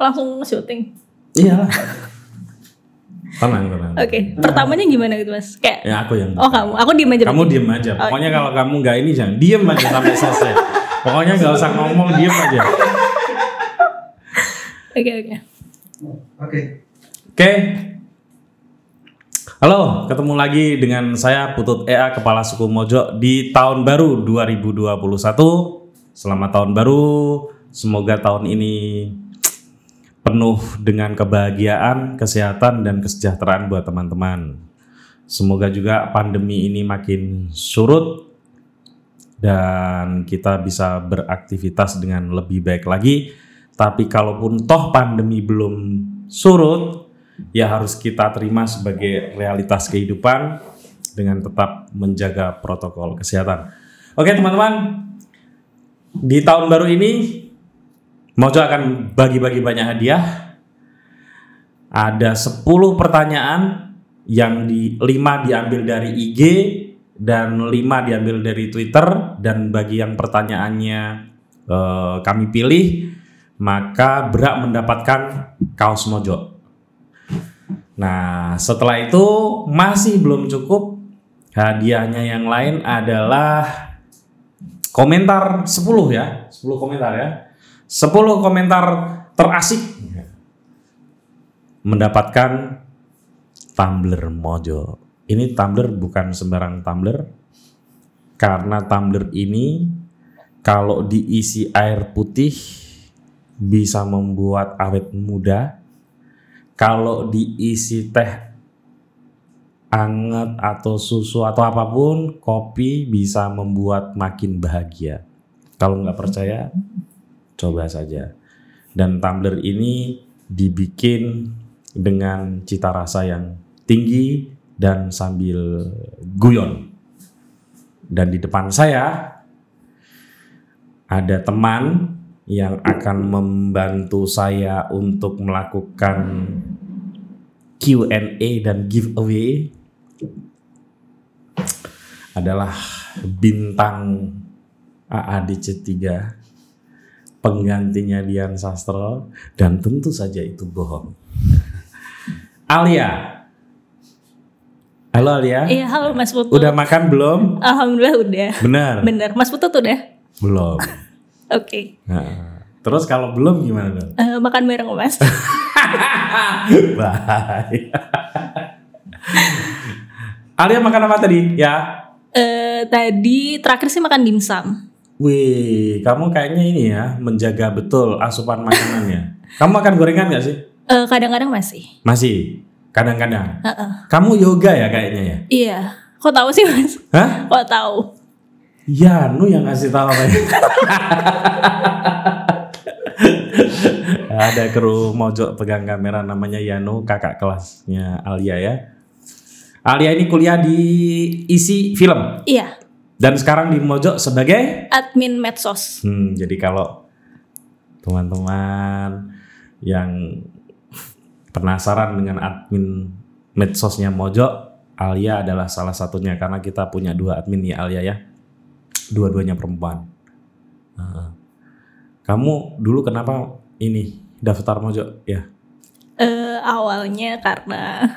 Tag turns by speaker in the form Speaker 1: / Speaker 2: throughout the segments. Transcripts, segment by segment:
Speaker 1: langsung syuting.
Speaker 2: Iya. tenang, tenang.
Speaker 1: Oke, pertamanya gimana gitu mas? Kayak
Speaker 2: Ya aku yang.
Speaker 1: oh kamu, aku diem aja.
Speaker 2: Kamu diem aja. Pokoknya kalau kamu nggak ini jangan diem aja sampai selesai. Pokoknya nggak usah ngomong, diem aja.
Speaker 1: Oke oke.
Speaker 3: Oke.
Speaker 2: Oke. Halo, ketemu lagi dengan saya Putut EA Kepala Suku Mojo di tahun baru 2021. Selamat tahun baru. Semoga tahun ini penuh dengan kebahagiaan, kesehatan dan kesejahteraan buat teman-teman. Semoga juga pandemi ini makin surut dan kita bisa beraktivitas dengan lebih baik lagi. Tapi kalaupun toh pandemi belum surut, ya harus kita terima sebagai realitas kehidupan dengan tetap menjaga protokol kesehatan. Oke teman-teman, di tahun baru ini Mojo akan bagi-bagi banyak hadiah. Ada 10 pertanyaan yang di 5 diambil dari IG dan 5 diambil dari Twitter dan bagi yang pertanyaannya eh, kami pilih maka berhak mendapatkan kaos Mojo. Nah, setelah itu masih belum cukup. Hadiahnya yang lain adalah komentar 10 ya. 10 komentar ya. 10 komentar terasik mendapatkan tumbler Mojo. Ini tumbler bukan sembarang tumbler karena tumbler ini kalau diisi air putih bisa membuat awet muda. Kalau diisi teh anget atau susu atau apa pun, kopi bisa membuat makin bahagia. Kalau nggak percaya, coba saja. Dan tumbler ini dibikin dengan cita rasa yang tinggi dan sambil guyon. Dan di depan saya ada teman yang akan membantu saya untuk melakukan Q&A dan giveaway adalah bintang AADC 3 penggantinya Dian Sastro dan tentu saja itu bohong. Alia. Halo Alia.
Speaker 1: Iya halo Mas Putut.
Speaker 2: Udah makan belum?
Speaker 1: Alhamdulillah udah.
Speaker 2: Benar.
Speaker 1: Bener. Mas Putut udah.
Speaker 2: Belum.
Speaker 1: Oke.
Speaker 2: Nah, terus kalau belum gimana dong?
Speaker 1: Eh, makan bareng Mas.
Speaker 2: Bahaya. Alia makan apa tadi? Ya.
Speaker 1: Eh, tadi terakhir sih makan dimsum.
Speaker 2: Wih, kamu kayaknya ini ya menjaga betul asupan makanannya. Kamu makan gorengan gak sih?
Speaker 1: Eh, kadang-kadang masih.
Speaker 2: Masih. Kadang-kadang.
Speaker 1: Heeh.
Speaker 2: Kamu yoga ya kayaknya ya?
Speaker 1: Iya. Kok tahu sih Mas?
Speaker 2: Hah?
Speaker 1: Kok tahu?
Speaker 2: Yanu yang ngasih tahu apa ya? Ada kru mojok pegang kamera namanya Yanu, kakak kelasnya Alia ya. Alia ini kuliah di isi film
Speaker 1: Iya.
Speaker 2: Dan sekarang di mojok sebagai
Speaker 1: Admin medsos.
Speaker 2: Hmm, jadi kalau teman-teman yang penasaran dengan admin medsosnya Mojo, Alia adalah salah satunya karena kita punya dua admin ya Alia ya, dua-duanya perempuan. Kamu dulu kenapa ini daftar Mojo ya?
Speaker 1: Eh, awalnya karena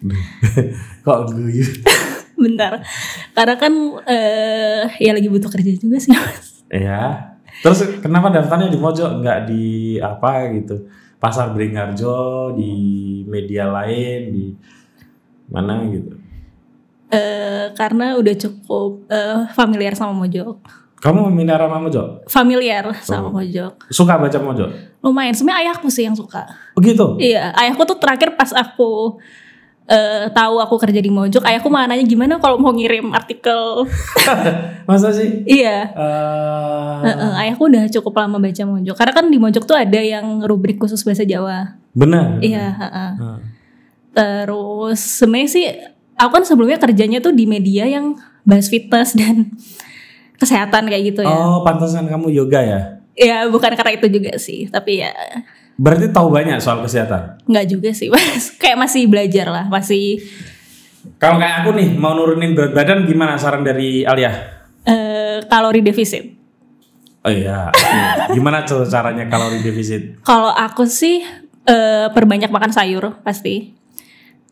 Speaker 2: Kok guyu?
Speaker 1: bentar. Karena kan eh ya lagi butuh kerja juga sih Mas.
Speaker 2: Ya. Terus kenapa daftarnya di Mojo nggak di apa gitu? Pasar Beringharjo, di media lain, di mana gitu?
Speaker 1: Eh, karena udah cukup eh, familiar sama Mojok.
Speaker 2: Kamu minat sama Mojo?
Speaker 1: Familiar sama
Speaker 2: Oh.
Speaker 1: Mojok.
Speaker 2: Suka baca Mojo?
Speaker 1: Lumayan. Sebenarnya ayahku sih yang suka.
Speaker 2: Begitu?
Speaker 1: Iya, ayahku tuh terakhir pas aku eh, tahu aku kerja di Mojok, ayahku malah nanya gimana kalau mau ngirim artikel.
Speaker 2: Masa sih?
Speaker 1: iya.
Speaker 2: Eh,
Speaker 1: Eh, eh, ayahku udah cukup lama baca Mojok. Karena kan di Mojok tuh ada yang rubrik khusus bahasa Jawa.
Speaker 2: benar.
Speaker 1: Iya, heeh.
Speaker 2: Heeh.
Speaker 1: Terus sebenarnya sih aku kan sebelumnya kerjanya tuh di media yang bahas fitness dan kesehatan kayak gitu ya.
Speaker 2: Oh, pantasan kamu yoga ya?
Speaker 1: Ya bukan karena itu juga sih, tapi ya
Speaker 2: Berarti tahu banyak soal kesehatan.
Speaker 1: nggak juga sih, mas. Kayak masih belajar lah, masih
Speaker 2: Kalau kayak aku nih mau nurunin berat badan gimana saran dari Alia?
Speaker 1: eh, kalori defisit.
Speaker 2: Oh iya. Gimana tuh caranya kalori defisit?
Speaker 1: Kalau aku sih eh, perbanyak makan sayur pasti.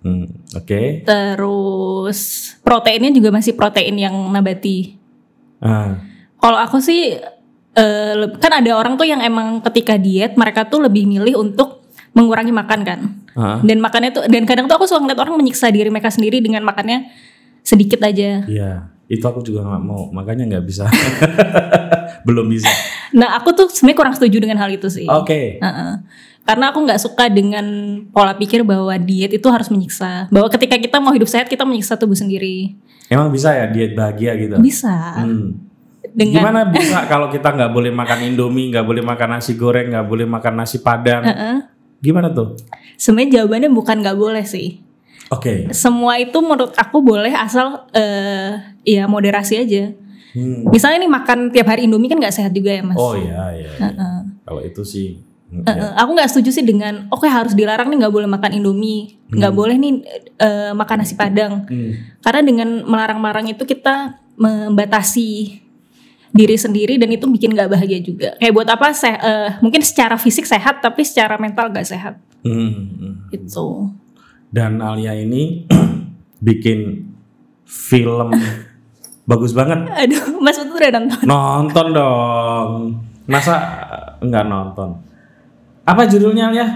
Speaker 2: Hmm, Oke.
Speaker 1: Terus proteinnya juga masih protein yang nabati.
Speaker 2: Ah,
Speaker 1: Kalau aku sih leb- kan ada orang tuh yang emang ketika diet mereka tuh lebih milih untuk mengurangi makan kan.
Speaker 2: ah.
Speaker 1: Dan makannya tuh dan kadang tuh aku suka ngeliat orang menyiksa diri mereka sendiri dengan makannya sedikit aja.
Speaker 2: Iya. Itu aku juga nggak mau. Makanya nggak bisa. Belum bisa.
Speaker 1: Nah aku tuh sebenarnya kurang setuju dengan hal itu sih.
Speaker 2: Oke.
Speaker 1: Heeh. Karena aku nggak suka dengan pola pikir bahwa diet itu harus menyiksa. Bahwa ketika kita mau hidup sehat kita menyiksa tubuh sendiri.
Speaker 2: Emang bisa ya diet bahagia gitu?
Speaker 1: Bisa.
Speaker 2: Hmm.
Speaker 1: Dengan
Speaker 2: Gimana bisa kalau kita nggak boleh makan indomie, nggak boleh makan nasi goreng, nggak boleh makan nasi padang?
Speaker 1: Heeh.
Speaker 2: Gimana tuh?
Speaker 1: sebenarnya jawabannya bukan nggak boleh sih.
Speaker 2: Oke.
Speaker 1: Semua itu menurut aku boleh asal eh ya moderasi aja.
Speaker 2: Hmm.
Speaker 1: Misalnya nih makan tiap hari Indomie kan nggak sehat juga ya mas.
Speaker 2: Oh iya iya. iya.
Speaker 1: Heeh.
Speaker 2: Kalau itu sih. hmm, ya.
Speaker 1: eh, aku nggak setuju sih dengan oke harus dilarang nih nggak boleh makan Indomie, nggak boleh nih eh, makan nasi padang.
Speaker 2: Hmm.
Speaker 1: Karena dengan melarang-larang itu kita membatasi diri sendiri dan itu bikin nggak bahagia juga. Kayak buat apa? Se eh, mungkin secara fisik sehat tapi secara mental nggak sehat.
Speaker 2: Hmm, hmm.
Speaker 1: Gitu.
Speaker 2: Dan Alia ini bikin film bagus banget.
Speaker 1: Aduh, Mas Putu udah nonton.
Speaker 2: Nonton dong. Masa nggak nonton? Apa judulnya Alia?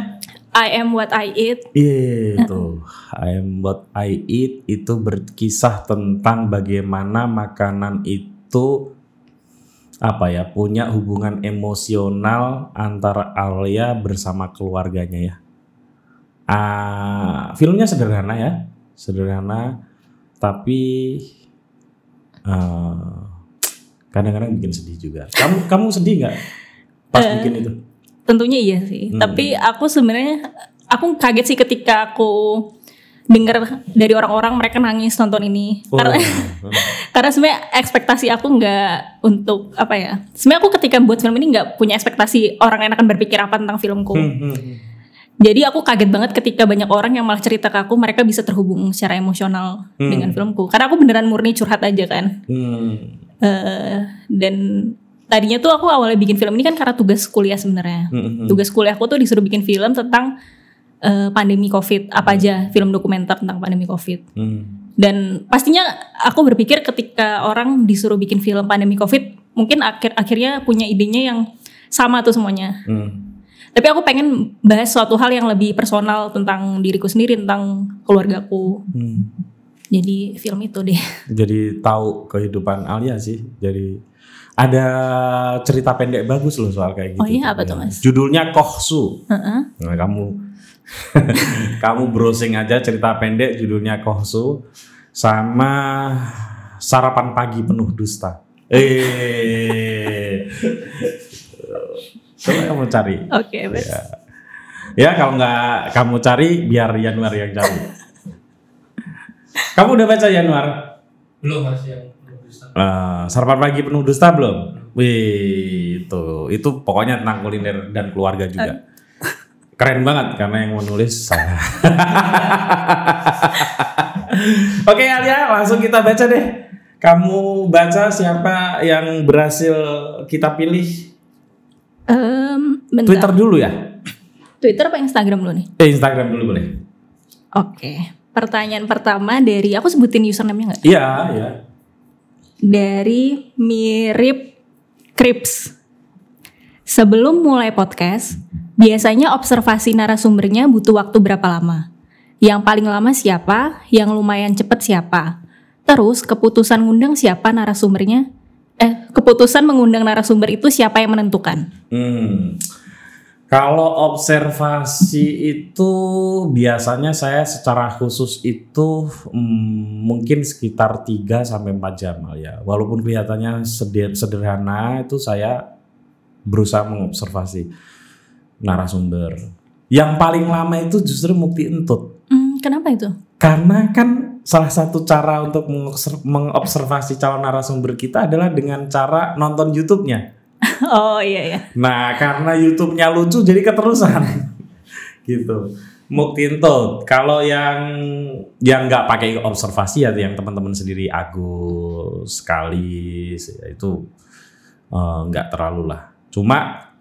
Speaker 1: I am what I eat.
Speaker 2: Iya itu. I am what I eat itu berkisah tentang bagaimana makanan itu apa ya punya hubungan emosional antara Alia bersama keluarganya ya. Ah, filmnya sederhana ya, sederhana tapi eh, kadang-kadang bikin sedih juga. Kamu kamu sedih nggak pas bikin itu?
Speaker 1: Tentunya iya sih.
Speaker 2: Hmm.
Speaker 1: Tapi aku sebenarnya aku kaget sih ketika aku dengar dari orang-orang mereka nangis nonton ini.
Speaker 2: Oh,
Speaker 1: Karena karena sebenarnya ekspektasi aku nggak untuk apa ya? Sebenarnya aku ketika buat film ini nggak punya ekspektasi orang lain akan berpikir apa tentang filmku.
Speaker 2: Hmm, hmm, hmm.
Speaker 1: Jadi aku kaget banget ketika banyak orang yang malah cerita ke aku mereka bisa terhubung secara emosional
Speaker 2: Hmm.
Speaker 1: dengan filmku. Karena aku beneran murni curhat aja kan.
Speaker 2: Hmm.
Speaker 1: Eh, dan tadinya tuh aku awalnya bikin film ini kan karena tugas kuliah sebenarnya.
Speaker 2: Hmm, hmm.
Speaker 1: Tugas kuliahku tuh disuruh bikin film tentang eh, pandemi COVID, apa aja film dokumenter tentang pandemi COVID.
Speaker 2: Hmm.
Speaker 1: Dan pastinya aku berpikir ketika orang disuruh bikin film pandemi COVID, mungkin akhir akhirnya punya idenya yang sama tuh semuanya.
Speaker 2: Hmm.
Speaker 1: Tapi aku pengen bahas suatu hal yang lebih personal tentang diriku sendiri, tentang keluargaku.
Speaker 2: Hmm.
Speaker 1: Jadi film itu deh.
Speaker 2: Jadi tahu kehidupan Alia sih. Jadi ada cerita pendek bagus loh soal kayak gitu.
Speaker 1: Oh iya, apa tuh, Mas?
Speaker 2: Judulnya Kohsu.
Speaker 1: Heeh.
Speaker 2: Nah, kamu kamu browsing aja cerita pendek judulnya Kohsu sama sarapan pagi penuh dusta. Eh. Coba kamu cari.
Speaker 1: Oke, Mas.
Speaker 2: Ya. Ya kalau nggak kamu cari biar Januar yang cari. kamu udah baca Januar?
Speaker 3: belum mas yang belum bisa
Speaker 2: Eh, sarapan pagi penuh dusta belum? Wih, itu itu pokoknya tentang kuliner dan keluarga juga. Keren banget karena yang menulis saya. Oke Alia, langsung kita baca deh. Kamu baca siapa yang berhasil kita pilih?
Speaker 1: Bentar.
Speaker 2: Twitter dulu ya?
Speaker 1: Twitter apa Instagram dulu nih?
Speaker 2: Eh, Instagram dulu boleh.
Speaker 1: Oke. Pertanyaan pertama dari aku sebutin username-nya nggak?
Speaker 2: Iya, iya.
Speaker 1: Dari mirip Krips. Sebelum mulai podcast, biasanya observasi narasumbernya butuh waktu berapa lama? Yang paling lama siapa? Yang lumayan cepet siapa? Terus keputusan ngundang siapa narasumbernya? Eh, keputusan mengundang narasumber itu siapa yang menentukan?
Speaker 2: Hmm. Kalau observasi itu biasanya saya secara khusus itu hmm, mungkin sekitar 3 sampai 4 jam ya. Walaupun kelihatannya seder- sederhana itu saya berusaha mengobservasi narasumber. Yang paling lama itu justru Mukti Entut.
Speaker 1: Hmm, kenapa itu?
Speaker 2: Karena kan salah satu cara untuk mengobser- mengobservasi calon narasumber kita adalah dengan cara nonton YouTube-nya.
Speaker 1: oh iya iya.
Speaker 2: Nah, karena YouTube-nya lucu jadi keterusan. gitu. Muktinto, kalau yang yang nggak pakai observasi ya yang teman-teman sendiri Agus, Kalis ya, itu eh, nggak terlalu lah. Cuma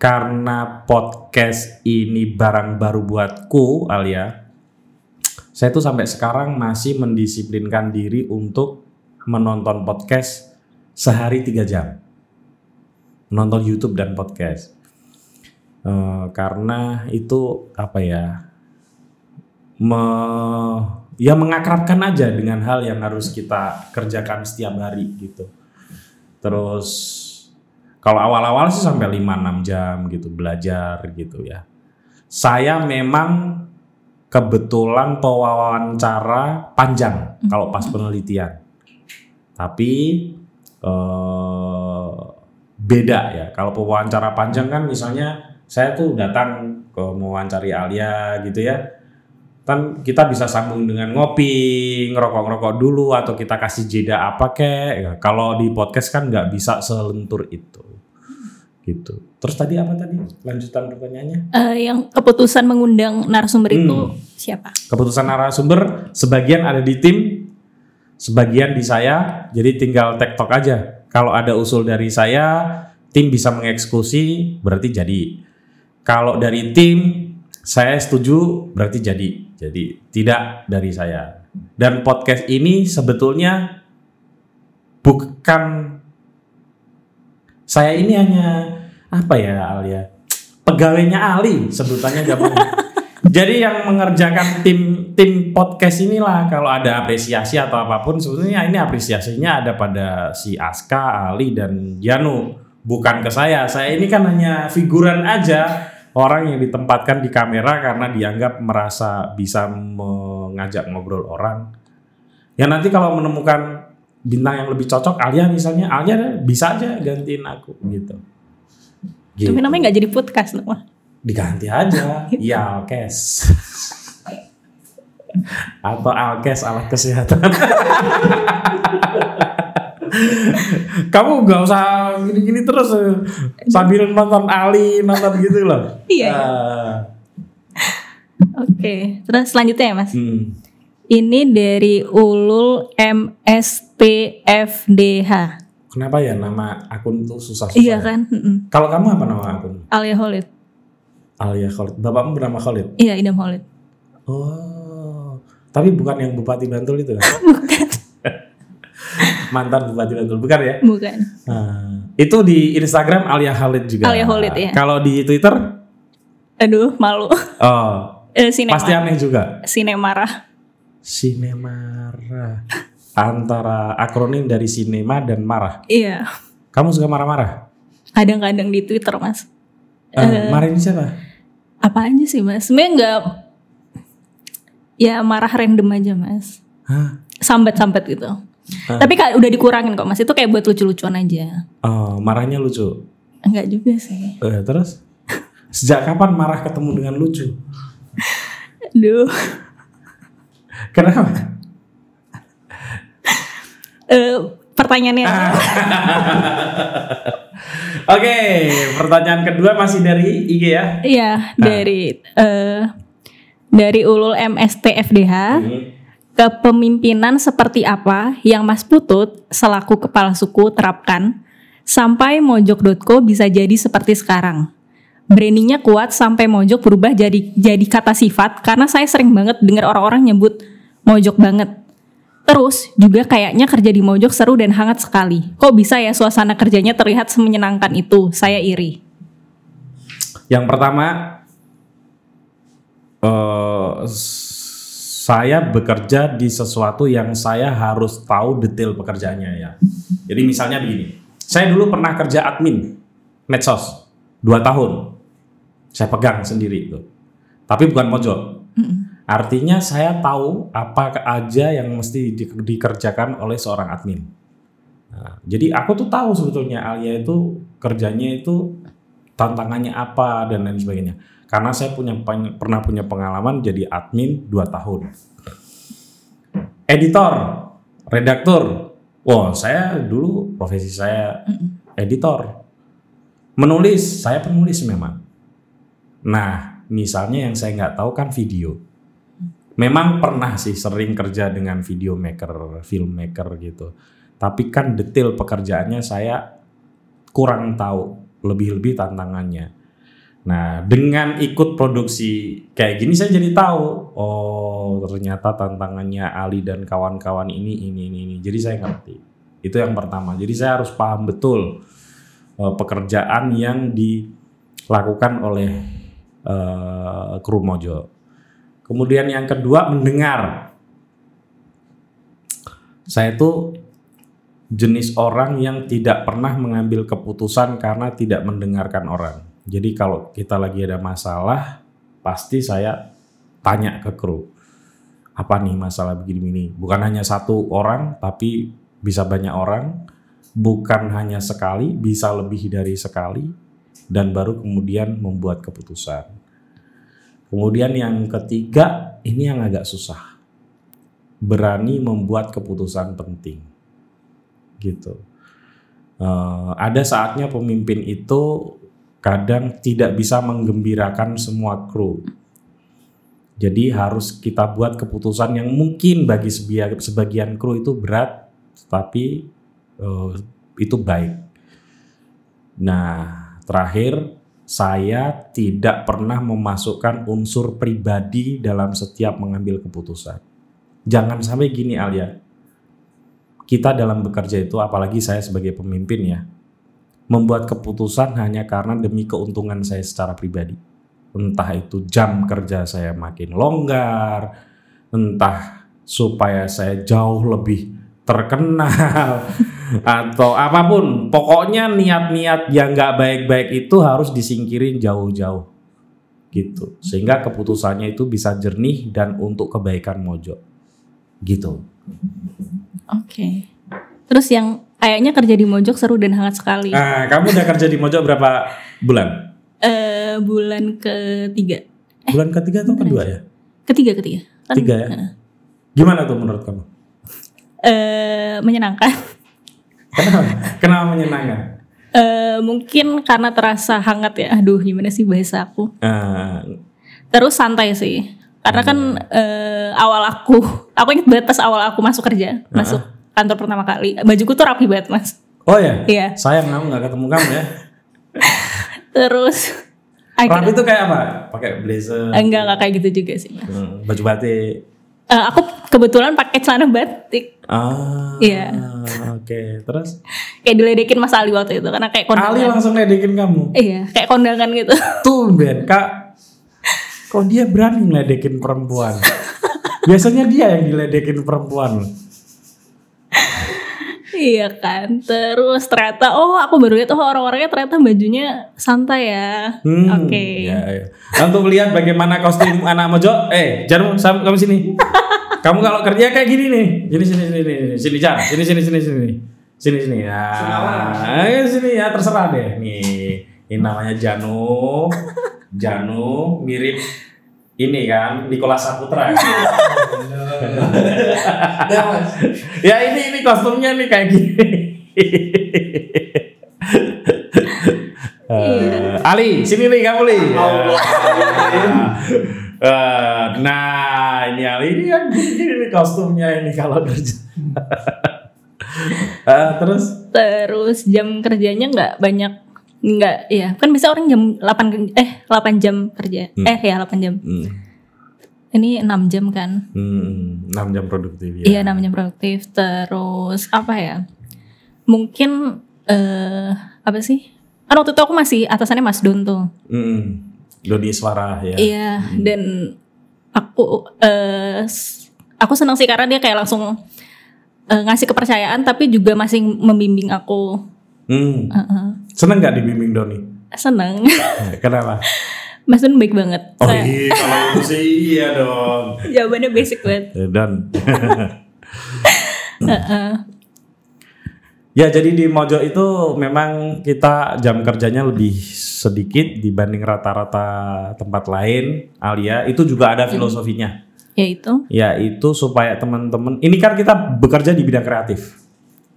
Speaker 2: karena podcast ini barang baru buatku, Alia, saya tuh sampai sekarang masih mendisiplinkan diri untuk menonton podcast sehari tiga jam, menonton YouTube dan podcast, Eh, karena itu apa ya, me- ya mengakrabkan aja dengan hal yang harus kita kerjakan setiap hari gitu. Terus kalau awal-awal sih sampai 5-6 jam gitu belajar gitu ya. Saya memang kebetulan pewawancara panjang kalau pas penelitian. Tapi eh, beda ya. Kalau pewawancara panjang kan misalnya saya tuh datang ke mewawancari Alia gitu ya. Kan kita bisa sambung dengan ngopi, ngerokok-ngerokok dulu atau kita kasih jeda apa kek. Ya, kalau di podcast kan nggak bisa selentur itu. Gitu. Terus tadi apa tadi? Lanjutan pertanyaannya?
Speaker 1: Eh, yang keputusan mengundang narasumber itu
Speaker 2: Hmm.
Speaker 1: siapa?
Speaker 2: keputusan narasumber sebagian ada di tim, sebagian di saya, jadi tinggal tektok aja. Kalau ada usul dari saya, tim bisa mengeksekusi, berarti jadi. Kalau dari tim, saya setuju, berarti jadi. Jadi tidak dari saya. Dan podcast ini sebetulnya bukan saya ini hanya apa ya Alia? Pegawainya Ali sebutannya gampang. Jadi yang mengerjakan tim tim podcast inilah kalau ada apresiasi atau apa pun sebetulnya ini apresiasinya ada pada si Aska, Ali dan Janu, bukan ke saya. Saya ini kan hanya figuran aja orang yang ditempatkan di kamera karena dianggap merasa bisa mengajak ngobrol orang. Ya nanti kalau menemukan bintang yang lebih cocok, Alia misalnya, Alia bisa aja gantiin aku gitu. Gitu.
Speaker 1: Tapi namanya nggak jadi podcast nama.
Speaker 2: Diganti aja, iya Alkes. Atau Alkes alat kesehatan. Kamu nggak usah gini-gini terus eh. sambil nonton Ali nonton gitu loh.
Speaker 1: Iya.
Speaker 2: Ah,
Speaker 1: Oke, terus selanjutnya ya mas.
Speaker 2: hmm.
Speaker 1: Ini dari Ulul MSTFDH.
Speaker 2: Kenapa ya nama akun itu susah-susah?
Speaker 1: Iya
Speaker 2: ya?
Speaker 1: kan?
Speaker 2: Kalau kamu apa nama akun?
Speaker 1: Alia Holid.
Speaker 2: Alia Khalid. Bapakmu bernama Khalid.
Speaker 1: Iya, Idam Holid.
Speaker 2: Oh, tapi bukan yang Bupati Bantul itu. ya? Mantan Bupati Bantul, bukan ya?
Speaker 1: Bukan.
Speaker 2: Nah, itu di Instagram Alia Khalid juga.
Speaker 1: Alia Khalid, ya.
Speaker 2: Kalau di Twitter,
Speaker 1: Aduh, malu.
Speaker 2: oh,
Speaker 1: Eh, sinema.
Speaker 2: pasti aneh juga.
Speaker 1: Sinemara.
Speaker 2: Sinemara. Antara akronim dari sinema dan marah.
Speaker 1: Iya.
Speaker 2: Kamu suka marah-marah?
Speaker 1: Kadang-kadang di Twitter, Mas.
Speaker 2: Eh, marah ini siapa?
Speaker 1: Apa aja sih, Mas? Sebenarnya nggak ya marah random aja, Mas.
Speaker 2: Hah?
Speaker 1: Sambat-sambat gitu. Tapi kayak udah dikurangin kok, Mas. Itu kayak buat lucu-lucuan aja.
Speaker 2: Oh, marahnya lucu.
Speaker 1: Enggak juga sih.
Speaker 2: Eh, terus? Sejak kapan marah ketemu dengan lucu?
Speaker 1: Aduh.
Speaker 2: Kenapa?
Speaker 1: Eh, pertanyaannya
Speaker 2: Oke, pertanyaan kedua masih dari IG ya.
Speaker 1: Iya, dari eh dari Ulul MSTFDH
Speaker 2: Hmm.
Speaker 1: kepemimpinan seperti apa yang Mas Putut selaku kepala suku terapkan sampai mojok.co bisa jadi seperti sekarang. Brandingnya kuat sampai mojok berubah jadi jadi kata sifat karena saya sering banget dengar orang-orang nyebut mojok banget. Terus juga kayaknya kerja di mojok seru dan hangat sekali. Kok bisa ya suasana kerjanya terlihat semenyenangkan itu? Saya iri.
Speaker 2: Yang pertama, s- saya bekerja di sesuatu yang saya harus tahu detail pekerjaannya ya. Jadi misalnya begini, saya dulu pernah kerja admin medsos dua tahun, saya pegang sendiri itu, tapi bukan mojok. Artinya saya tahu apa aja yang mesti di- dikerjakan oleh seorang admin. Nah, jadi aku tuh tahu sebetulnya Alia itu kerjanya itu tantangannya apa dan lain sebagainya. Karena saya punya pernah punya pengalaman jadi admin 2 tahun. Editor, redaktur. Wah, saya dulu profesi saya editor. Menulis, saya penulis memang. Nah, misalnya yang saya nggak tahu kan video. Memang pernah sih sering kerja dengan video maker, filmmaker gitu. Tapi kan detail pekerjaannya saya kurang tahu lebih-lebih tantangannya. Nah, dengan ikut produksi kayak gini saya jadi tahu, oh ternyata tantangannya Ali dan kawan-kawan ini ini ini ini. Jadi saya ngerti. Itu yang pertama. Jadi saya harus paham betul eh, pekerjaan yang dilakukan oleh eh, kru Mojo. Kemudian yang kedua mendengar. Saya itu jenis orang yang tidak pernah mengambil keputusan karena tidak mendengarkan orang. Jadi kalau kita lagi ada masalah, pasti saya tanya ke kru. Apa nih masalah begini-begini? Bukan hanya satu orang, tapi bisa banyak orang. Bukan hanya sekali, bisa lebih dari sekali. Dan baru kemudian membuat keputusan. Kemudian yang ketiga, ini yang agak susah. Berani membuat keputusan penting. Gitu. Eh, ada saatnya pemimpin itu kadang tidak bisa menggembirakan semua kru. Jadi harus kita buat keputusan yang mungkin bagi sebagian kru itu berat, tapi eh, itu baik. Nah, terakhir saya tidak pernah memasukkan unsur pribadi dalam setiap mengambil keputusan. Jangan sampai gini Alia. Kita dalam bekerja itu apalagi saya sebagai pemimpin ya, membuat keputusan hanya karena demi keuntungan saya secara pribadi. Entah itu jam kerja saya makin longgar, entah supaya saya jauh lebih terkenal atau apa pun. Pokoknya niat-niat yang nggak baik-baik itu harus disingkirin jauh-jauh gitu. Sehingga keputusannya itu bisa jernih dan untuk kebaikan Mojo. Gitu.
Speaker 1: Oke. Terus yang kayaknya kerja di Mojok seru dan hangat sekali.
Speaker 2: Nah, kamu udah kerja di Mojo berapa bulan?
Speaker 1: Eh bulan ketiga.
Speaker 2: Bulan ketiga atau kedua ya?
Speaker 1: Ketiga ketiga. Kan,
Speaker 2: Tiga ya. Gimana tuh menurut kamu?
Speaker 1: Eh, menyenangkan.
Speaker 2: Kenapa? Kenapa menyenangkan?
Speaker 1: Eh mungkin karena terasa hangat ya. Aduh, gimana sih bahasa aku?
Speaker 2: Ah,
Speaker 1: Terus santai sih. Karena kan eh, awal aku, aku ingat banget pas awal aku masuk kerja, masuk kantor pertama kali. Bajuku tuh rapi banget, Mas.
Speaker 2: oh ya?
Speaker 1: Iya.
Speaker 2: Sayang kamu nggak ketemu kamu ya.
Speaker 1: Terus
Speaker 2: Rapi itu kayak apa? Pakai blazer,
Speaker 1: enggak enggak kayak gitu juga sih. Mas.
Speaker 2: hmm, baju batik.
Speaker 1: Eh, aku kebetulan pakai celana batik.
Speaker 2: Ah,
Speaker 1: Iya.
Speaker 2: Oke, terus
Speaker 1: Kayak diledekin Mas Ali waktu itu karena kayak
Speaker 2: Ali
Speaker 1: kondangan.
Speaker 2: langsung ledekin kamu.
Speaker 1: Iya, kayak kondangan gitu.
Speaker 2: Tumben, Kak. Kok dia berani ngeledekin perempuan? Biasanya dia yang diledekin perempuan.
Speaker 1: iya kan. Terus ternyata oh aku baru lihat oh orang-orangnya ternyata bajunya santai ya.
Speaker 2: Hmm,
Speaker 1: Oke.
Speaker 2: Ya, ya. Untuk melihat bagaimana kostum anak mojo, eh, Jan, sam- kamu sini. Kamu kalau kerja kayak gini nih, sini sini sini sini, sini Jan, sini sini sini sini, sini sini ya, ayo sini ya terserah deh. Nih, ini namanya Janu, Janu mirip ini kan Nikola Saputra. Ya ini ini kostumnya nih kayak gini. Eh, Ali, sini nih kamu nih. Eh, nah, ini ini yang nih kostumnya ini kalau kerja. Eh, terus?
Speaker 1: Terus jam kerjanya nggak banyak nggak ya kan bisa orang jam 8 eh 8 jam kerja. Eh ya 8 jam.
Speaker 2: Hmm,
Speaker 1: ini 6 jam kan?
Speaker 2: Hmm, 6 jam produktif ya.
Speaker 1: iya 6 jam produktif. Terus apa ya? Mungkin eh apa sih? Kan waktu itu aku masih atasannya Mas Don tuh.
Speaker 2: Hmm, Doni Suara ya.
Speaker 1: iya dan aku eh s- aku senang sih karena dia kayak langsung eh, ngasih kepercayaan tapi juga masih membimbing aku
Speaker 2: Hmm.
Speaker 1: Heeh.
Speaker 2: Seneng gak dibimbing Doni?
Speaker 1: seneng
Speaker 2: Kenapa?
Speaker 1: Mas Don baik banget
Speaker 2: Oh
Speaker 1: Kayak-
Speaker 2: iya, kalau itu sih iya dong.
Speaker 1: jawabannya basic banget
Speaker 2: Eh, Dan
Speaker 1: Heeh.
Speaker 2: Ya jadi di Mojo itu memang kita jam kerjanya lebih sedikit dibanding rata-rata tempat lain Alia. Itu juga ada filosofinya.
Speaker 1: Yaitu
Speaker 2: yaitu supaya teman-teman ini kan kita bekerja di bidang kreatif.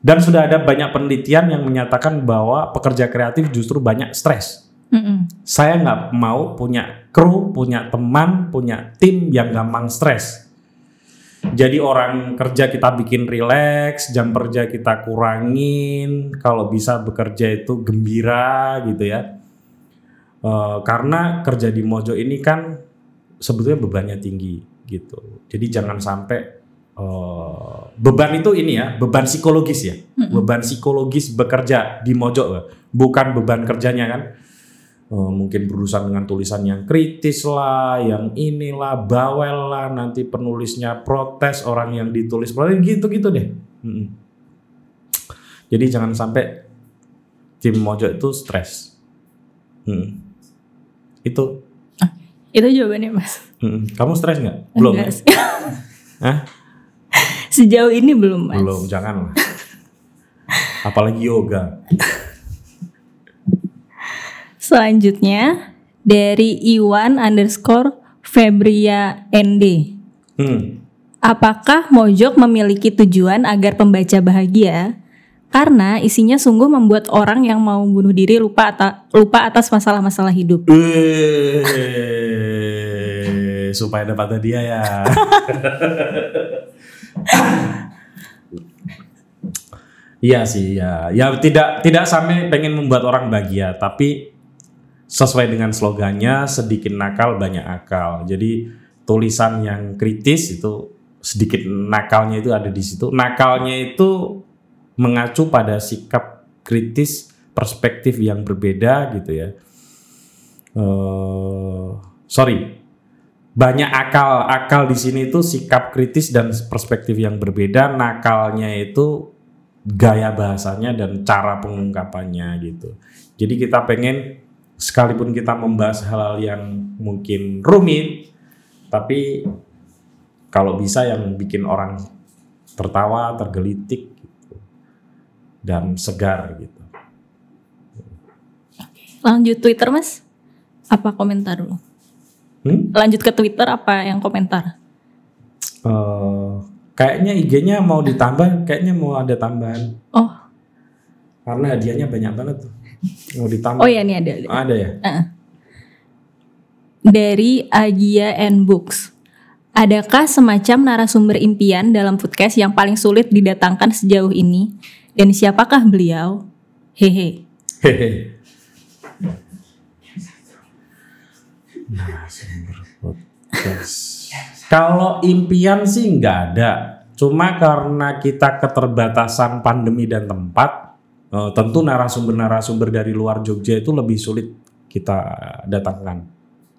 Speaker 2: Dan sudah ada banyak penelitian yang menyatakan bahwa pekerja kreatif justru banyak stres. Saya nggak mau punya kru punya teman punya tim yang gampang stres Jadi orang kerja kita bikin rileks, jam kerja kita kurangin, kalau bisa bekerja itu gembira gitu ya. Eh, karena kerja di Mojo ini kan sebetulnya bebannya tinggi gitu. Jadi jangan sampai eh, beban itu ini ya, beban psikologis ya, beban psikologis bekerja di Mojo, bukan beban kerjanya kan. Eh, mungkin berurusan dengan tulisan yang kritis lah, yang inilah, bawel lah, nanti penulisnya protes, orang yang ditulis protes, gitu-gitu deh. Jadi jangan sampai tim Mojo itu stres. Mm. Itu.
Speaker 1: Itu jawabannya mas.
Speaker 2: Kamu stres nggak? Belum.
Speaker 1: Enggak
Speaker 2: ya? Hah?
Speaker 1: Sejauh ini belum mas.
Speaker 2: Belum, jangan lah. Apalagi yoga.
Speaker 1: Selanjutnya dari Iwan underscore Febria ND.
Speaker 2: Hmm.
Speaker 1: Apakah Mojok memiliki tujuan agar pembaca bahagia? Karena isinya sungguh membuat orang yang mau bunuh diri lupa, ata- lupa atas masalah-masalah hidup.
Speaker 2: Eh, supaya dapat hadiah ya. Iya sih ya. Ya tidak tidak sampai pengen membuat orang bahagia, tapi sesuai dengan slogannya sedikit nakal banyak akal. Jadi tulisan yang kritis itu sedikit nakalnya itu ada di situ. Nakalnya itu mengacu pada sikap kritis perspektif yang berbeda gitu ya. Eh, sorry, banyak akal akal di sini itu sikap kritis dan perspektif yang berbeda. Nakalnya itu gaya bahasanya dan cara pengungkapannya gitu. Jadi kita pengen sekalipun kita membahas hal-hal yang mungkin rumit, tapi kalau bisa yang bikin orang tertawa, tergelitik gitu. dan segar gitu.
Speaker 1: Lanjut Twitter mas. Apa komentar dulu?
Speaker 2: Hmm?
Speaker 1: Lanjut ke Twitter apa yang komentar?
Speaker 2: Eh, kayaknya IG-nya mau ditambah, kayaknya mau ada tambahan
Speaker 1: Oh,
Speaker 2: karena hadiahnya banyak banget tuh. Mau ditambah.
Speaker 1: oh ya ini ada. ada.
Speaker 2: Ada ya?
Speaker 1: Dari Agia and Books. Adakah semacam narasumber impian dalam podcast yang paling sulit didatangkan sejauh ini? Dan siapakah beliau? Hehe.
Speaker 2: Hehe. Narasumber podcast. Kalau impian sih nggak ada. Cuma karena kita keterbatasan pandemi dan tempat, eh, tentu narasumber-narasumber dari luar Jogja itu lebih sulit kita datangkan.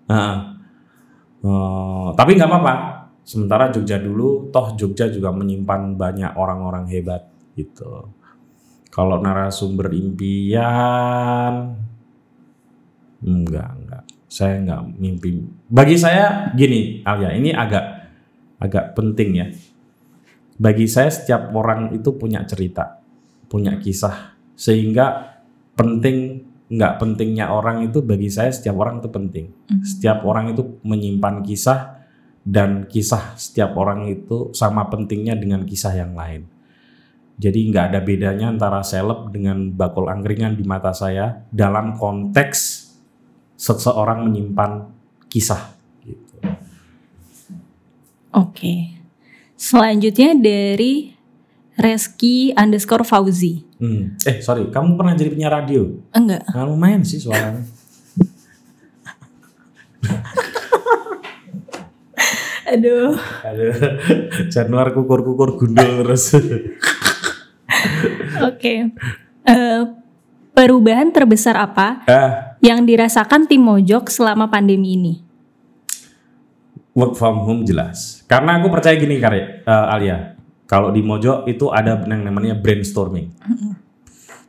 Speaker 2: Heeh. Eh, tapi nggak apa-apa. Sementara Jogja dulu, toh Jogja juga menyimpan banyak orang-orang hebat gitu. Kalau narasumber impian, enggak, enggak. Saya enggak mimpi. Bagi saya gini, Alia, ini agak agak penting ya. Bagi saya setiap orang itu punya cerita, punya kisah, sehingga penting enggak pentingnya orang itu bagi saya setiap orang itu penting. Setiap orang itu menyimpan kisah dan kisah setiap orang itu sama pentingnya dengan kisah yang lain. Jadi nggak ada bedanya antara seleb dengan bakul angkringan di mata saya dalam konteks seseorang menyimpan kisah. Gitu.
Speaker 1: Oke. Selanjutnya dari Reski underscore Fauzi.
Speaker 2: Hmm. Eh sorry, kamu pernah jadi penyiar radio?
Speaker 1: Enggak.
Speaker 2: Nah, lumayan sih suaranya.
Speaker 1: Aduh.
Speaker 2: Aduh, Januar kukur-kukur gundul terus.
Speaker 1: Oke. Eh, perubahan terbesar apa
Speaker 2: ah,
Speaker 1: yang dirasakan tim Mojok selama pandemi ini?
Speaker 2: work from home jelas. Karena aku percaya gini Kare, eh, Alia. Kalau di Mojo itu ada yang namanya brainstorming.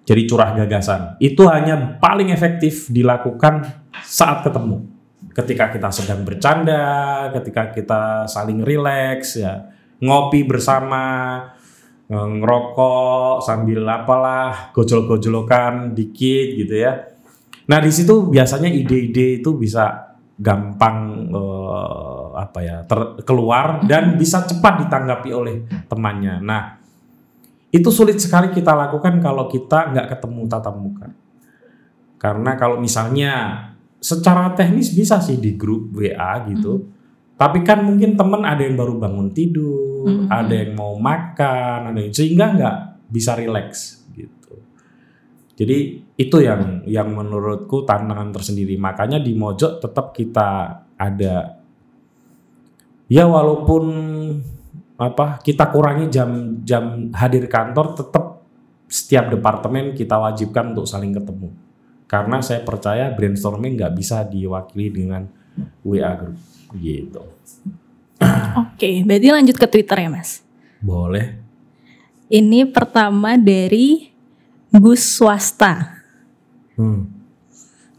Speaker 2: Jadi curah gagasan. Itu hanya paling efektif dilakukan saat ketemu. Ketika kita sedang bercanda, ketika kita saling rileks ya, ngopi bersama, ngerokok sambil apalah, gojol-gojolokan dikit gitu ya. Nah, di situ biasanya ide-ide itu bisa gampang eh, apa ya ter- keluar dan bisa cepat ditanggapi oleh temannya. Nah, itu sulit sekali kita lakukan kalau kita nggak ketemu tatap muka. Karena kalau misalnya secara teknis bisa sih di grup WA gitu, Tapi kan mungkin temen ada yang baru bangun tidur,
Speaker 1: Mhm.
Speaker 2: ada yang mau makan, ada yang sehingga nggak bisa rileks gitu. Jadi itu yang yang menurutku tantangan tersendiri. Makanya di Mojok tetap kita ada. Ya walaupun apa kita kurangi jam jam hadir kantor tetap setiap departemen kita wajibkan untuk saling ketemu. Karena saya percaya brainstorming nggak bisa diwakili dengan WA group. Gitu.
Speaker 1: Oke, berarti lanjut ke Twitter ya mas.
Speaker 2: boleh.
Speaker 1: Ini pertama dari Gus Swasta.
Speaker 2: hmm.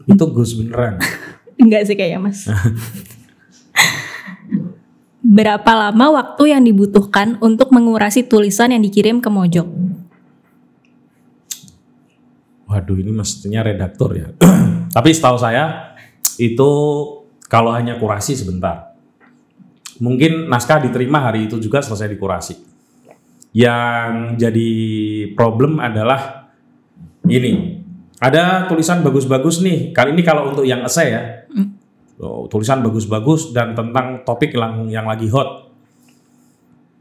Speaker 2: itu Gus beneran
Speaker 1: Enggak sih kayaknya mas. Berapa lama waktu yang dibutuhkan untuk mengurasi tulisan yang dikirim ke Mojok?
Speaker 2: waduh ini mestinya redaktur ya tapi setahu saya itu kalau hanya kurasi sebentar mungkin naskah diterima hari itu juga selesai dikurasi yang jadi problem adalah ini ada tulisan bagus-bagus nih. Kali ini kalau untuk yang essay ya. Oh, tulisan bagus-bagus dan tentang topik yang yang lagi hot.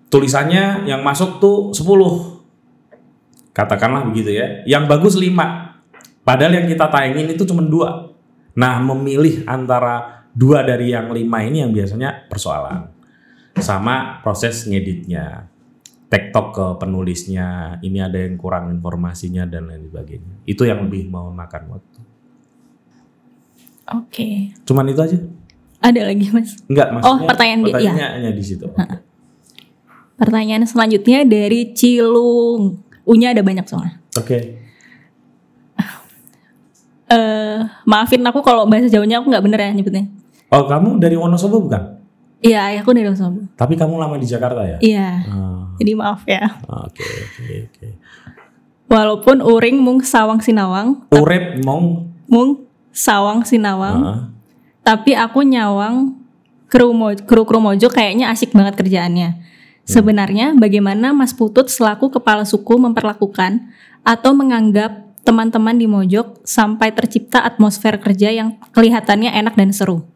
Speaker 2: Tulisannya yang masuk tuh 10 katakanlah begitu ya. Yang bagus 5 padahal yang kita tayangin itu cuma dua. Nah memilih antara dua dari yang lima ini yang biasanya persoalan sama proses ngeditnya tektok ke penulisnya ini ada yang kurang informasinya dan lain sebagainya itu yang lebih mau makan waktu
Speaker 1: Oke,
Speaker 2: cuman itu aja
Speaker 1: ada lagi mas.
Speaker 2: enggak maksudnya
Speaker 1: Oh, pertanyaan dia, iya.
Speaker 2: pertanyaannya di situ
Speaker 1: Pertanyaan selanjutnya dari Cilung. U-nya ada banyak soalnya.
Speaker 2: oke
Speaker 1: Eh, maafin aku kalau bahasa Jawanya aku nggak bener ya nyebutnya.
Speaker 2: oh kamu dari Wonosobo bukan
Speaker 1: Iya, ayahku dari Solo.
Speaker 2: tapi kamu lama di Jakarta ya
Speaker 1: Iya,
Speaker 2: Ah,
Speaker 1: jadi maaf ya.
Speaker 2: oke oke oke
Speaker 1: Walaupun uring mung sawang sinawang,
Speaker 2: urep mong
Speaker 1: mung sawang sinawang,
Speaker 2: Ah,
Speaker 1: tapi aku nyawang kru kru kru mojo kayaknya asik banget kerjaannya. Sebenarnya bagaimana Mas Putut selaku kepala suku memperlakukan atau menganggap teman-teman di Mojok sampai tercipta atmosfer kerja yang kelihatannya enak dan seru?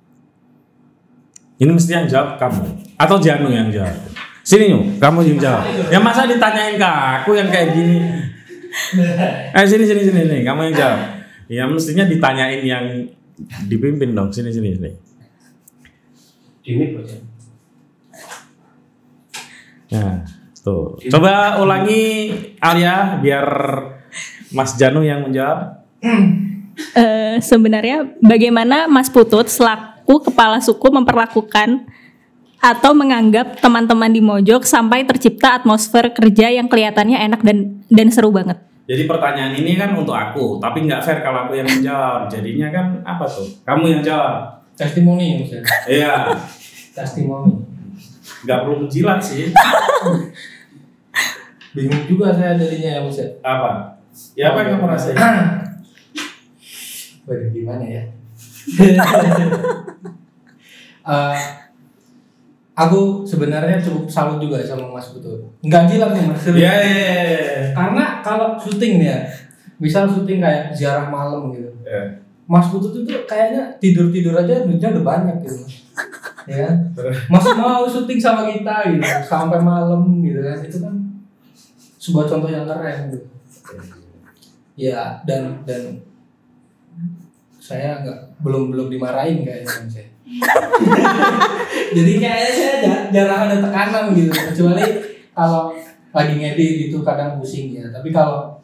Speaker 2: Ini mesti yang jawab kamu atau Janu yang jawab. Sini yuk, kamu yang jawab. Ya masa ditanyain ke aku yang kayak gini. Eh sini sini sini nih, kamu yang jawab. Ya mestinya ditanyain yang dipimpin dong. Sini sini sini.
Speaker 3: Ini bocah.
Speaker 2: Nah, tuh. Coba ulangi Arya biar Mas Janu yang menjawab.
Speaker 1: Eh, sebenarnya bagaimana Mas Putut selaku kepala suku memperlakukan atau menganggap teman-teman di Mojok sampai tercipta atmosfer kerja yang kelihatannya enak dan dan seru banget.
Speaker 2: Jadi pertanyaan ini kan untuk aku, tapi nggak fair kalau aku yang menjawab. Jadinya kan apa tuh? Kamu yang jawab.
Speaker 3: Testimoni maksudnya.
Speaker 2: Iya,
Speaker 3: Testimoni.
Speaker 2: nggak perlu menjilat sih.
Speaker 3: Bingung juga saya jadinya ya maksudnya.
Speaker 2: Apa? Ya apa yang kamu rasain?
Speaker 3: Waduh gimana ya? Eh, aku sebenarnya cukup salut juga sama Mas Putut. Enggak jilat nih Mas.
Speaker 2: Iya, iya, iya.
Speaker 3: Karena kalau syuting nih ya, misal syuting kayak ziarah malam gitu.
Speaker 2: Iya.
Speaker 3: Mas Putut itu kayaknya tidur-tidur aja duitnya udah banyak gitu. ya? Mas mau syuting sama kita gitu sampai malam gitu kan. Itu kan sebuah contoh yang keren gitu. Ya dan dan saya nggak belum belum dimarahin kayaknya sama saya. Jadi kayaknya saya ja- jarang ada tekanan gitu kecuali kalau lagi ngedit itu kadang pusing ya. Tapi kalau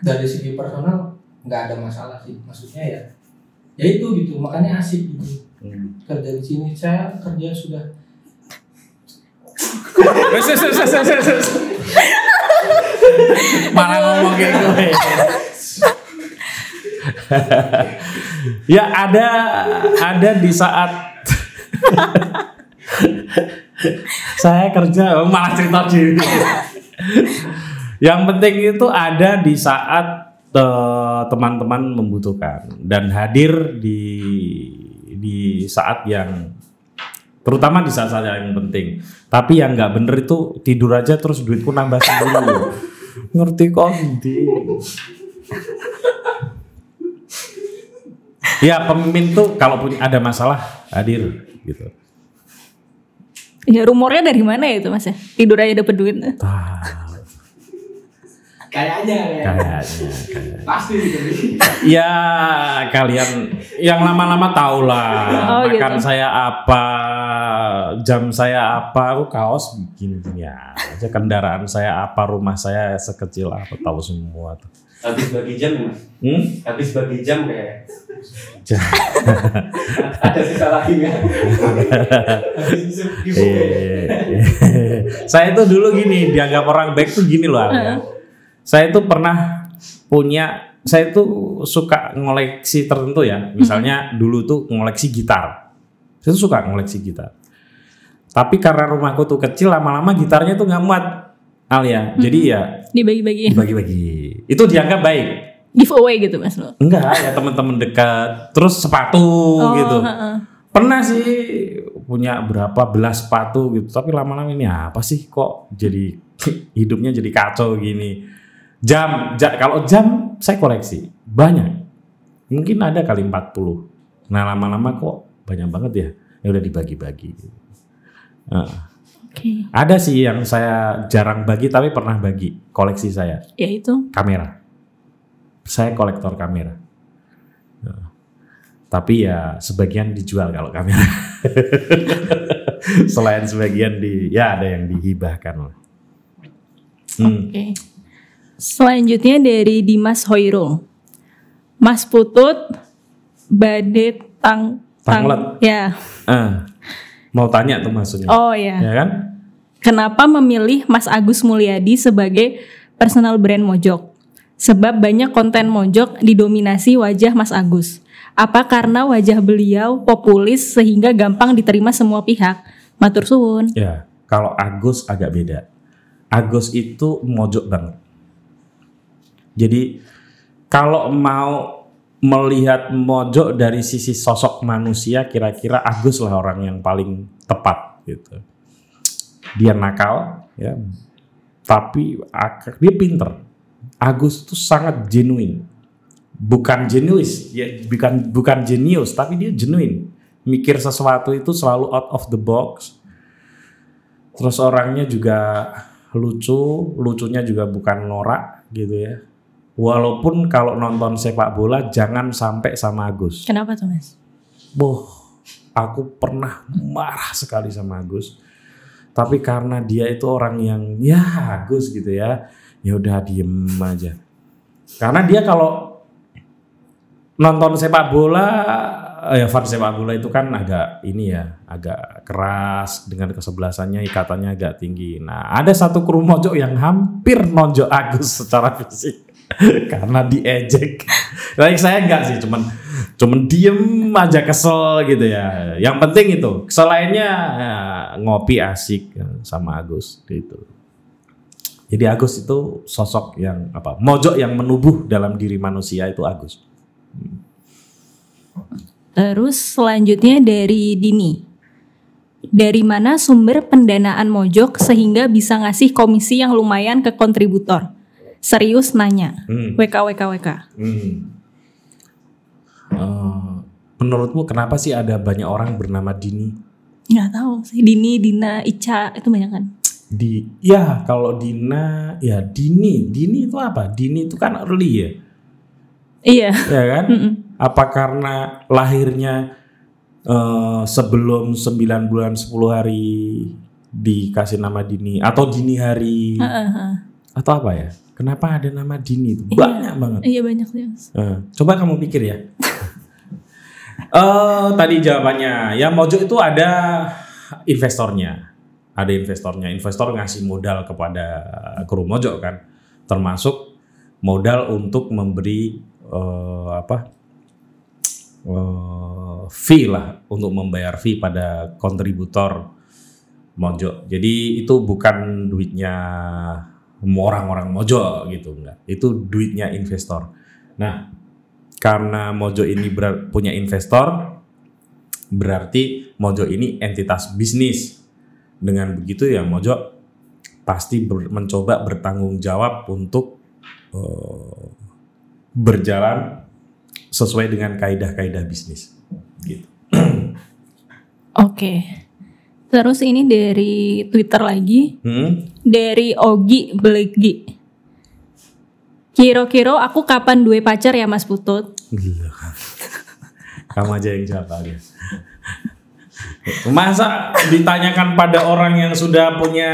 Speaker 3: dari segi personal nggak ada masalah sih. Maksudnya ya ya itu gitu makanya asik gitu
Speaker 2: Hmm.
Speaker 3: kerja di sini saya kerja sudah
Speaker 2: wes. Malah ngomongin gue. ya ada ada di saat saya kerja oh, malah cerita diri. Yang penting itu ada di saat eh, teman-teman membutuhkan dan hadir di di saat yang terutama di saat-saat yang penting. Tapi yang nggak bener itu tidur aja terus duitku nambah sendiri. Ngerti kok. Ya pemimpin tuh kalau punya ada masalah hadir gitu.
Speaker 1: Ya rumornya dari mana ya itu mas ya? Tidur aja dapet duit.
Speaker 2: Tahu.
Speaker 3: Kayaknya ya.
Speaker 2: Kayaknya, kayaknya.
Speaker 3: Pasti gitu.
Speaker 2: Ya kalian yang lama-lama tahu lah
Speaker 1: Oh,
Speaker 2: makan
Speaker 1: gitu.
Speaker 2: saya apa, jam saya apa, aku kaos bikin gini aja, kendaraan saya apa, rumah saya sekecil apa, tahu semua tuh.
Speaker 4: Habis bagi jam ya, Mas?
Speaker 2: Hmm?
Speaker 4: Habis bagi jam kayak ada sisa lagi nggak? Habis itu di buku ya?
Speaker 2: Eh, saya tuh dulu gini dianggap orang baik tuh gini loh. Alia. Saya tuh pernah punya, saya tuh suka ngoleksi tertentu ya. Misalnya dulu tuh ngoleksi gitar. Saya tuh suka ngoleksi gitar. Tapi karena rumahku tuh kecil, lama-lama gitarnya tuh nggak muat, Alia. Jadi ya
Speaker 1: Dibagi-bagiin.
Speaker 2: dibagi-bagi. Itu dianggap baik.
Speaker 1: Giveaway gitu mas lo.
Speaker 2: Enggak ya teman-teman dekat. Terus sepatu gitu.
Speaker 1: heeh.
Speaker 2: Pernah sih punya berapa belas sepatu gitu, tapi lama-lama ini apa sih kok jadi hidupnya jadi kacau gini. Jam, ja- kalau jam saya koleksi banyak. Mungkin ada kali 40. Nah, lama-lama kok banyak banget ya. Ya udah dibagi-bagi. Nah,
Speaker 1: Oke.
Speaker 2: ada sih yang saya jarang bagi tapi pernah bagi koleksi saya
Speaker 1: Ya itu.
Speaker 2: kamera. Saya kolektor kamera. Nah, Tapi ya sebagian dijual kalau kamera. Selain sebagian di ya ada yang dihibahkan lah. Hmm.
Speaker 1: Oke. Selanjutnya dari Dimas Hoirul. Mas Putut Badet Tang
Speaker 2: Tanglet.
Speaker 1: Ya.
Speaker 2: Ah, mau tanya tuh maksudnya.
Speaker 1: Oh ya.
Speaker 2: Ya kan?
Speaker 1: Kenapa memilih Mas Agus Mulyadi sebagai personal brand Mojok? Sebab banyak konten Mojok didominasi wajah Mas Agus. Apa karena wajah beliau populis sehingga gampang diterima semua pihak? Matur suwun.
Speaker 2: Ya, kalau Agus agak beda. Agus itu mojok banget. Jadi kalau mau melihat mojok dari sisi sosok manusia, kira-kira Agus lah orang yang paling tepat gitu. Dia nakal, ya, tapi dia pinter. Agus itu sangat genuine, bukan jenius, ya bukan bukan jenius, tapi dia genuine. Mikir sesuatu itu selalu out of the box, Terus orangnya juga lucu, lucunya juga bukan norak gitu ya. Walaupun kalau nonton sepak bola jangan sampai sama Agus.
Speaker 1: Kenapa tuh Mas?
Speaker 2: Boh, aku pernah marah sekali sama Agus. Tapi karena dia itu orang yang ya Agus gitu ya, ya udah diem aja. Karena dia kalau nonton sepak bola, eh, ya fans sepak bola itu kan agak ini ya, agak keras dengan kesebelasannya ikatannya agak tinggi. Nah, ada satu kru mojok yang hampir nonjok Agus secara fisik karena diejek. Baik saya enggak sih, cuman cuman diem aja kesel gitu ya. Yang penting itu, selainnya ya, ngopi asik sama Agus gitu. Jadi Agus itu sosok yang apa? Mojok yang menubuh dalam diri manusia itu Agus.
Speaker 1: Terus selanjutnya dari Dini. Dari mana sumber pendanaan Mojok sehingga bisa ngasih komisi yang lumayan ke kontributor? Serius nanya.
Speaker 2: Hmm.
Speaker 1: WK WK WK.
Speaker 2: Hmm. Eh, menurutmu kenapa sih ada banyak orang bernama Dini?
Speaker 1: Nggak tahu sih. Dini, Dina, Ica itu banyak kan?
Speaker 2: Di ya kalau Dina ya Dini, Dini itu apa? Dini itu kan early ya,
Speaker 1: Iya.
Speaker 2: ya kan?
Speaker 1: Mm-mm.
Speaker 2: Apa karena lahirnya eh, sebelum 9 bulan 10 hari dikasih nama Dini atau dini hari
Speaker 1: Heeh, heeh.
Speaker 2: atau apa ya? Kenapa ada nama Dini itu?
Speaker 1: Iya.
Speaker 2: Banyak banget.
Speaker 1: Iya banyak.
Speaker 2: Eh, coba kamu pikir ya. Eh tadi jawabannya, ya Mojok itu ada investornya, ada investornya. Investor ngasih modal kepada kru Mojok kan, termasuk modal untuk memberi eh, apa eh, fee lah untuk membayar fee pada kontributor Mojok. Jadi itu bukan duitnya orang-orang Mojok gitu enggak. Itu duitnya investor. Nah, karena Mojo ini punya investor, berarti Mojo ini entitas bisnis. Dengan begitu ya Mojo pasti ber- mencoba bertanggung jawab untuk eh, berjalan sesuai dengan kaidah-kaidah bisnis. Gitu.
Speaker 1: Oke. Terus ini dari Twitter lagi,
Speaker 2: Hmm?
Speaker 1: dari Ogi Belegi. Kiro-kiro aku kapan duwe pacar ya Mas Putut?
Speaker 2: Gila. Kamu aja yang jawab Ali. Masa ditanyakan pada orang yang sudah punya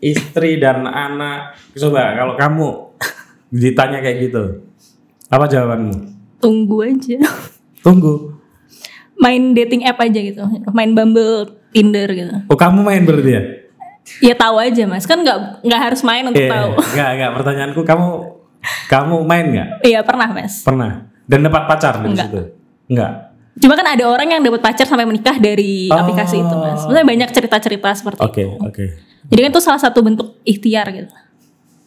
Speaker 2: istri dan anak. Coba kalau kamu ditanya kayak gitu. Apa jawabanmu?
Speaker 1: Tunggu aja.
Speaker 2: Tunggu.
Speaker 1: Main dating app aja gitu. Main Bumble, Tinder gitu.
Speaker 2: Oh kamu main berarti ya?
Speaker 1: Ya tahu aja Mas, kan nggak nggak harus main untuk
Speaker 2: Eh,
Speaker 1: tahu.
Speaker 2: Enggak, enggak. Pertanyaanku kamu kamu main nggak?
Speaker 1: Iya pernah Mas.
Speaker 2: Pernah. Dan dapat pacar
Speaker 1: Enggak.
Speaker 2: situ? Enggak.
Speaker 1: Cuma kan ada orang yang dapat pacar sampai menikah dari
Speaker 2: Oh.
Speaker 1: aplikasi itu Mas. Maksudnya banyak cerita-cerita seperti
Speaker 2: Oke,
Speaker 1: itu.
Speaker 2: oke.
Speaker 1: Jadi kan itu salah satu bentuk ikhtiar gitu.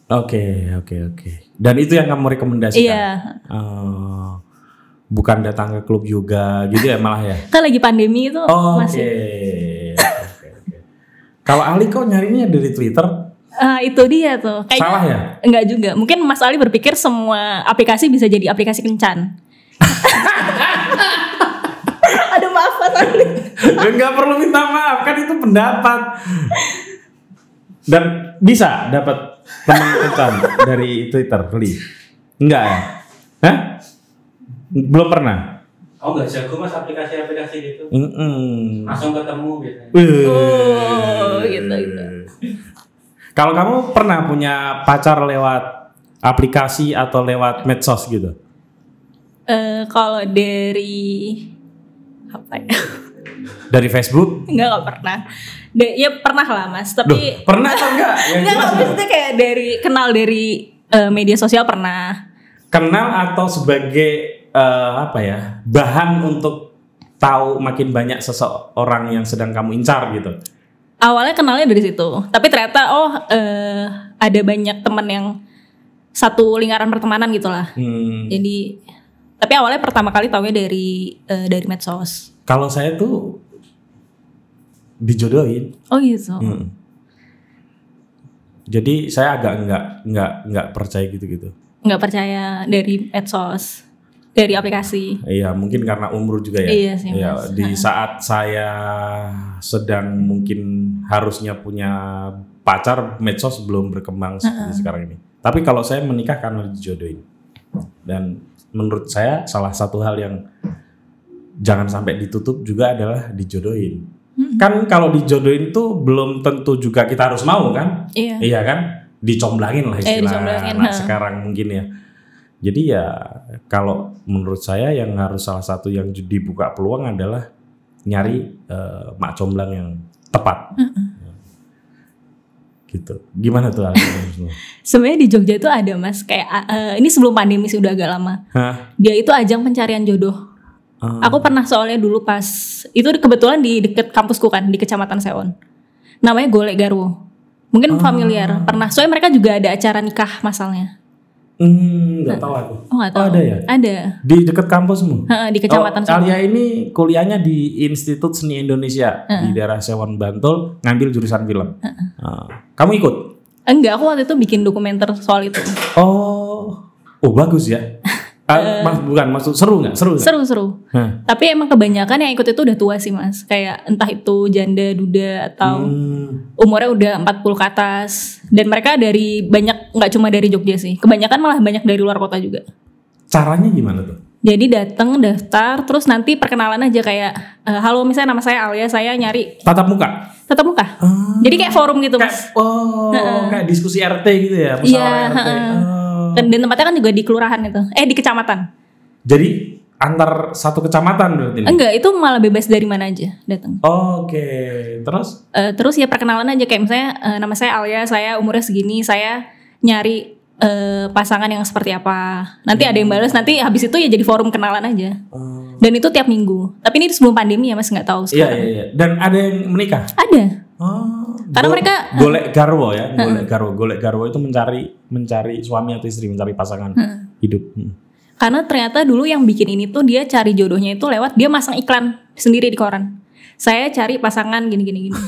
Speaker 2: Oke, oke, oke. Dan itu yang kamu rekomendasikan?
Speaker 1: Iya.
Speaker 2: Oh, bukan datang ke klub yoga gitu ya malah ya?
Speaker 1: Kan lagi pandemi itu
Speaker 2: Oh, Oke.
Speaker 1: masih.
Speaker 2: Oke, oke. Kalau Ali kok nyarinya dari Twitter?
Speaker 1: Ah, itu dia tuh. Kayaknya
Speaker 2: Salah ya?
Speaker 1: Enggak juga. Mungkin Mas Ali berpikir semua aplikasi bisa jadi aplikasi kencan. Aduh maaf Mas Ali.
Speaker 2: Enggak perlu minta maaf, kan itu pendapat. Dan bisa dapat teman kencan dari Twitter, Li? Enggak ya? Hah? Belum pernah?
Speaker 4: Oh nggak jago mas aplikasi-aplikasi gitu.
Speaker 2: Mm-mm.
Speaker 4: Langsung ketemu biasanya.
Speaker 2: Wih.
Speaker 1: Oh, gitu, gitu.
Speaker 2: Kalau kamu pernah punya pacar lewat aplikasi atau lewat medsos gitu?
Speaker 1: Eh, kalau dari apa ya?
Speaker 2: Dari Facebook?
Speaker 1: Enggak enggak pernah. Da- ya pernah lah Mas,
Speaker 2: Duh,
Speaker 1: tapi
Speaker 2: pernah atau enggak? Yang
Speaker 1: enggak
Speaker 2: jelas
Speaker 1: enggak, maksudnya kayak dari kenal dari eh, media sosial pernah.
Speaker 2: kenal atau sebagai eh, apa ya bahan untuk tahu makin banyak seseorang yang sedang kamu incar gitu.
Speaker 1: Awalnya kenalnya dari situ, tapi ternyata oh eh, ada banyak teman yang satu lingkaran pertemanan gitulah.
Speaker 2: Hmm,
Speaker 1: Jadi tapi awalnya pertama kali taunya dari eh, dari medsos.
Speaker 2: kalau saya tuh dijodohin.
Speaker 1: Oh gitu.
Speaker 2: Hmm. Jadi saya agak enggak enggak enggak percaya gitu-gitu.
Speaker 1: Nggak percaya dari medsos, dari aplikasi.
Speaker 2: Iya, mungkin karena umur juga ya.
Speaker 1: Iya sih,
Speaker 2: Iya,
Speaker 1: Mas.
Speaker 2: di saat saya sedang mungkin harusnya punya pacar, medsos belum berkembang seperti sekarang ini. Tapi kalau saya menikah karena dijodohin. Dan menurut saya salah satu hal yang jangan sampai ditutup juga adalah dijodohin. Kan kalau dijodohin tuh belum tentu juga kita harus mau kan?
Speaker 1: Iya.
Speaker 2: Iya kan? Dicomblangin lah
Speaker 1: Eh,
Speaker 2: istilah
Speaker 1: dicomblangin,
Speaker 2: anak
Speaker 1: ha.
Speaker 2: sekarang mungkin ya. Jadi ya kalau menurut saya yang harus salah satu yang dibuka peluang adalah nyari eh, mak comblang yang tepat. Gitu. Gimana tuh?
Speaker 1: Sebenarnya di Jogja itu ada mas, kayak eh, ini sebelum pandemi sih udah agak lama.
Speaker 2: Hah?
Speaker 1: Dia itu ajang pencarian jodoh.
Speaker 2: Ah.
Speaker 1: Aku pernah soalnya dulu pas itu kebetulan di deket kampusku kan di Kecamatan Sewon. Namanya Golek Garwo. Mungkin
Speaker 2: Ah.
Speaker 1: familiar. Pernah. Soalnya mereka juga ada acara nikah masalnya.
Speaker 2: Hmm, nggak tahu aku.
Speaker 1: Oh nggak
Speaker 2: Oh,
Speaker 1: tahu.
Speaker 2: ada ya?
Speaker 1: Ada.
Speaker 2: Di dekat kampusmu?
Speaker 1: Heeh, di Kecamatan
Speaker 2: oh. Alia ini kuliahnya di Institut Seni Indonesia di daerah Sewon Bantul, ngambil jurusan film. Ah. Kamu ikut?
Speaker 1: Enggak, aku waktu itu bikin dokumenter soal itu.
Speaker 2: Oh, oh bagus ya. Ah, mas, bukan maksud seru nggak? Seru nggak?
Speaker 1: Seru-seru.
Speaker 2: Hah.
Speaker 1: Tapi emang kebanyakan yang ikut itu udah tua sih mas. Kayak entah itu janda, duda atau
Speaker 2: Hmm,
Speaker 1: umurnya udah 40 ke atas. Dan mereka dari banyak nggak cuma dari Jogja sih. Kebanyakan malah banyak dari luar kota juga.
Speaker 2: caranya gimana tuh?
Speaker 1: Jadi datang daftar terus nanti perkenalan aja kayak eh, halo misalnya nama saya Alia, saya nyari
Speaker 2: Tatap muka.
Speaker 1: tatap muka.
Speaker 2: Ah.
Speaker 1: Jadi kayak forum gitu
Speaker 2: Kayak,
Speaker 1: mas.
Speaker 2: oh, kayak diskusi RT gitu ya,
Speaker 1: Iya,
Speaker 2: musyawarah RT. Oh.
Speaker 1: Dan, dan tempatnya kan juga di kelurahan itu. Eh di kecamatan.
Speaker 2: Jadi antar satu kecamatan berarti.
Speaker 1: Enggak, itu malah bebas dari mana aja datang.
Speaker 2: Oke, terus?
Speaker 1: Eh, terus ya perkenalan aja kayak misalnya eh, nama saya Alia, saya umurnya segini, saya nyari eh, pasangan yang seperti apa. Nanti ada yang balas, nanti habis itu ya jadi forum kenalan aja.
Speaker 2: Oh.
Speaker 1: Dan itu tiap minggu. Tapi ini sebelum pandemi ya mas nggak tahu
Speaker 2: Iya,
Speaker 1: sekarang.
Speaker 2: iya, iya. Dan ada yang menikah?
Speaker 1: Ada.
Speaker 2: Oh,
Speaker 1: Karena mereka-
Speaker 2: golek garwo ya, golek garwo, golek garwo itu mencari mencari suami atau istri, mencari pasangan hidup. Hmm.
Speaker 1: Karena ternyata dulu yang bikin ini tuh dia cari jodohnya itu lewat dia masang iklan sendiri di koran. Saya cari pasangan gini gini gini.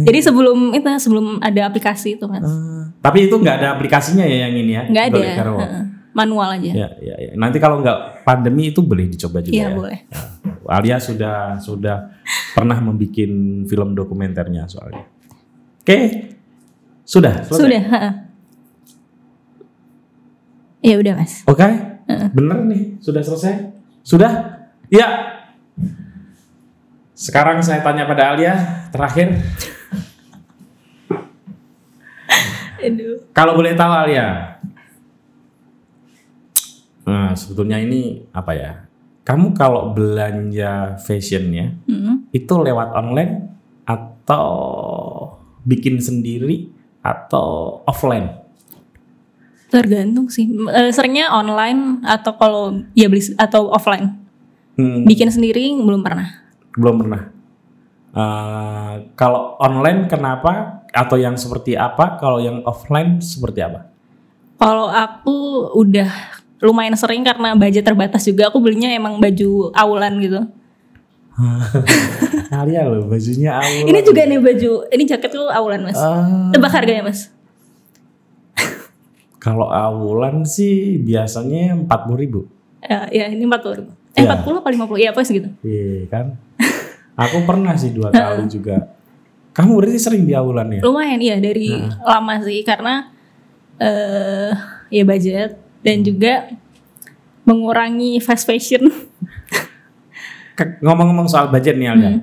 Speaker 1: Jadi sebelum itu sebelum ada aplikasi itu mas,
Speaker 2: Ah, Tapi itu nggak ada aplikasinya ya yang ini ya?
Speaker 1: nggak ada
Speaker 2: Golek garwo.
Speaker 1: heeh. manual aja.
Speaker 2: Ya, ya, ya. Nanti kalau nggak pandemi itu boleh dicoba juga
Speaker 1: Iya
Speaker 2: ya.
Speaker 1: boleh.
Speaker 2: Alia sudah sudah pernah membuat film dokumenternya soalnya. Oke, sudah. selesai?
Speaker 1: Sudah. Ya udah mas.
Speaker 2: Oke, bener nih, sudah selesai? Sudah? Ya. Sekarang saya tanya pada Alia, terakhir.
Speaker 1: Aduh.
Speaker 2: Kalau boleh tahu Alia, nah, sebetulnya ini apa ya? Kamu kalau belanja fashionnya
Speaker 1: Mm-mm.
Speaker 2: itu lewat online atau bikin sendiri atau offline?
Speaker 1: Tergantung sih. Eh, seringnya online atau kalau ya beli atau offline.
Speaker 2: Hmm,
Speaker 1: Bikin sendiri belum pernah.
Speaker 2: belum pernah. Eh, kalau online kenapa? Atau yang seperti apa? Kalau yang offline seperti apa?
Speaker 1: Kalau aku udah lumayan sering karena budget terbatas juga. Aku belinya emang baju aulan gitu.
Speaker 2: Alia loh bajunya awal.
Speaker 1: Ini juga nih baju. Ini jaket tuh aulan mas.
Speaker 2: Ah.
Speaker 1: Tebak harganya mas.
Speaker 2: Kalau awulan sih biasanya empat ribu.
Speaker 1: Ya, ya ini 40 ribu. Eh
Speaker 2: Ya.
Speaker 1: 40 apa 50? Iya apa segitu.
Speaker 2: Iya kan? Aku pernah sih dua kali juga. Kamu berarti sering di awulan ya?
Speaker 1: Lumayan iya dari lama sih karena eh ya budget dan juga mengurangi fast fashion.
Speaker 2: Ngomong-ngomong soal budget nih Alia.
Speaker 1: Hmm.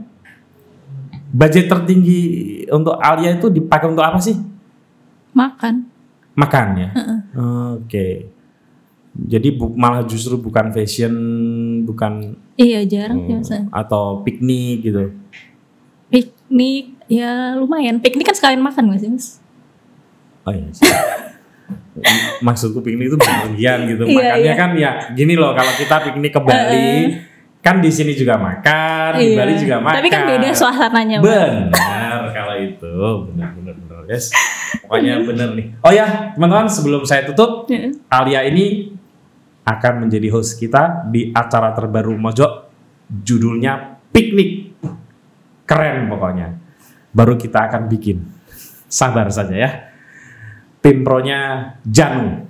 Speaker 2: Budget tertinggi untuk Alia itu dipakai untuk apa sih?
Speaker 1: Makan.
Speaker 2: Makan ya. Oke. Jadi bu- malah justru bukan fashion, bukan
Speaker 1: Iya jarang
Speaker 2: Hmm.
Speaker 1: biasa.
Speaker 2: atau piknik gitu.
Speaker 1: Piknik ya lumayan. Piknik kan sekalian makan gak sih mas?
Speaker 2: Oh iya. Maksudku piknik itu berpergian gitu.
Speaker 1: Iya,
Speaker 2: Makanya
Speaker 1: iya.
Speaker 2: kan ya gini loh kalau kita piknik ke Bali kan di sini juga makan, di
Speaker 1: Iya.
Speaker 2: Bali juga makan.
Speaker 1: Tapi kan beda suasananya.
Speaker 2: Benar kalau itu benar benar benar guys. Pokoknya benar nih. Oh ya teman-teman sebelum saya tutup. Alia ini akan menjadi host kita di acara terbaru Mojok judulnya Piknik. Keren pokoknya. Baru kita akan bikin. Sabar saja ya. Tim Janu.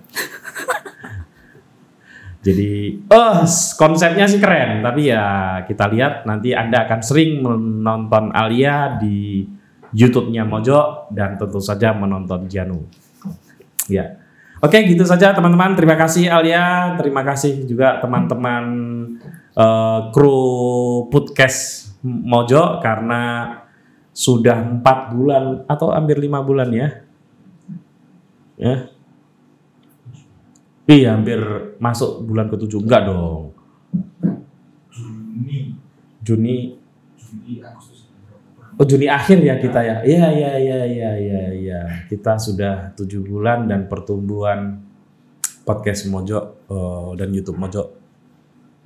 Speaker 2: Jadi, oh konsepnya sih keren, tapi ya kita lihat nanti Anda akan sering menonton Alia di YouTube-nya Mojo dan tentu saja menonton Janu. Ya. Oke, gitu saja teman-teman. Terima kasih Alia, terima kasih juga teman-teman eh, kru podcast Mojo karena sudah empat bulan atau hampir lima bulan ya. Ya. Iya, hampir masuk bulan ketujuh. Enggak dong.
Speaker 3: Juni,
Speaker 2: Juni
Speaker 3: Agustus.
Speaker 2: Oh Juni akhir ya kita ya. Iya iya iya iya iya iya. Kita sudah tujuh bulan dan pertumbuhan podcast Mojo eh, dan YouTube Mojo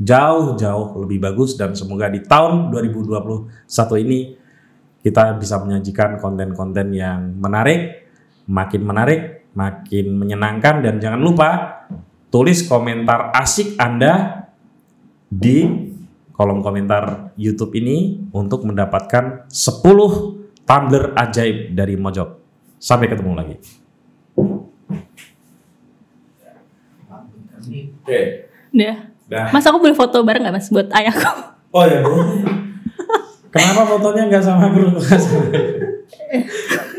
Speaker 2: jauh jauh lebih bagus dan semoga di tahun 2021 ini kita bisa menyajikan konten-konten yang menarik, makin menarik, makin menyenangkan dan jangan lupa tulis komentar asik Anda di kolom komentar YouTube ini untuk mendapatkan 10 tumbler ajaib dari Mojok. Sampai ketemu lagi. Oke.
Speaker 1: Udah.
Speaker 2: Dah.
Speaker 1: Mas aku boleh foto bareng gak mas buat ayahku?
Speaker 2: Oh ya, Kenapa fotonya nggak sama grup?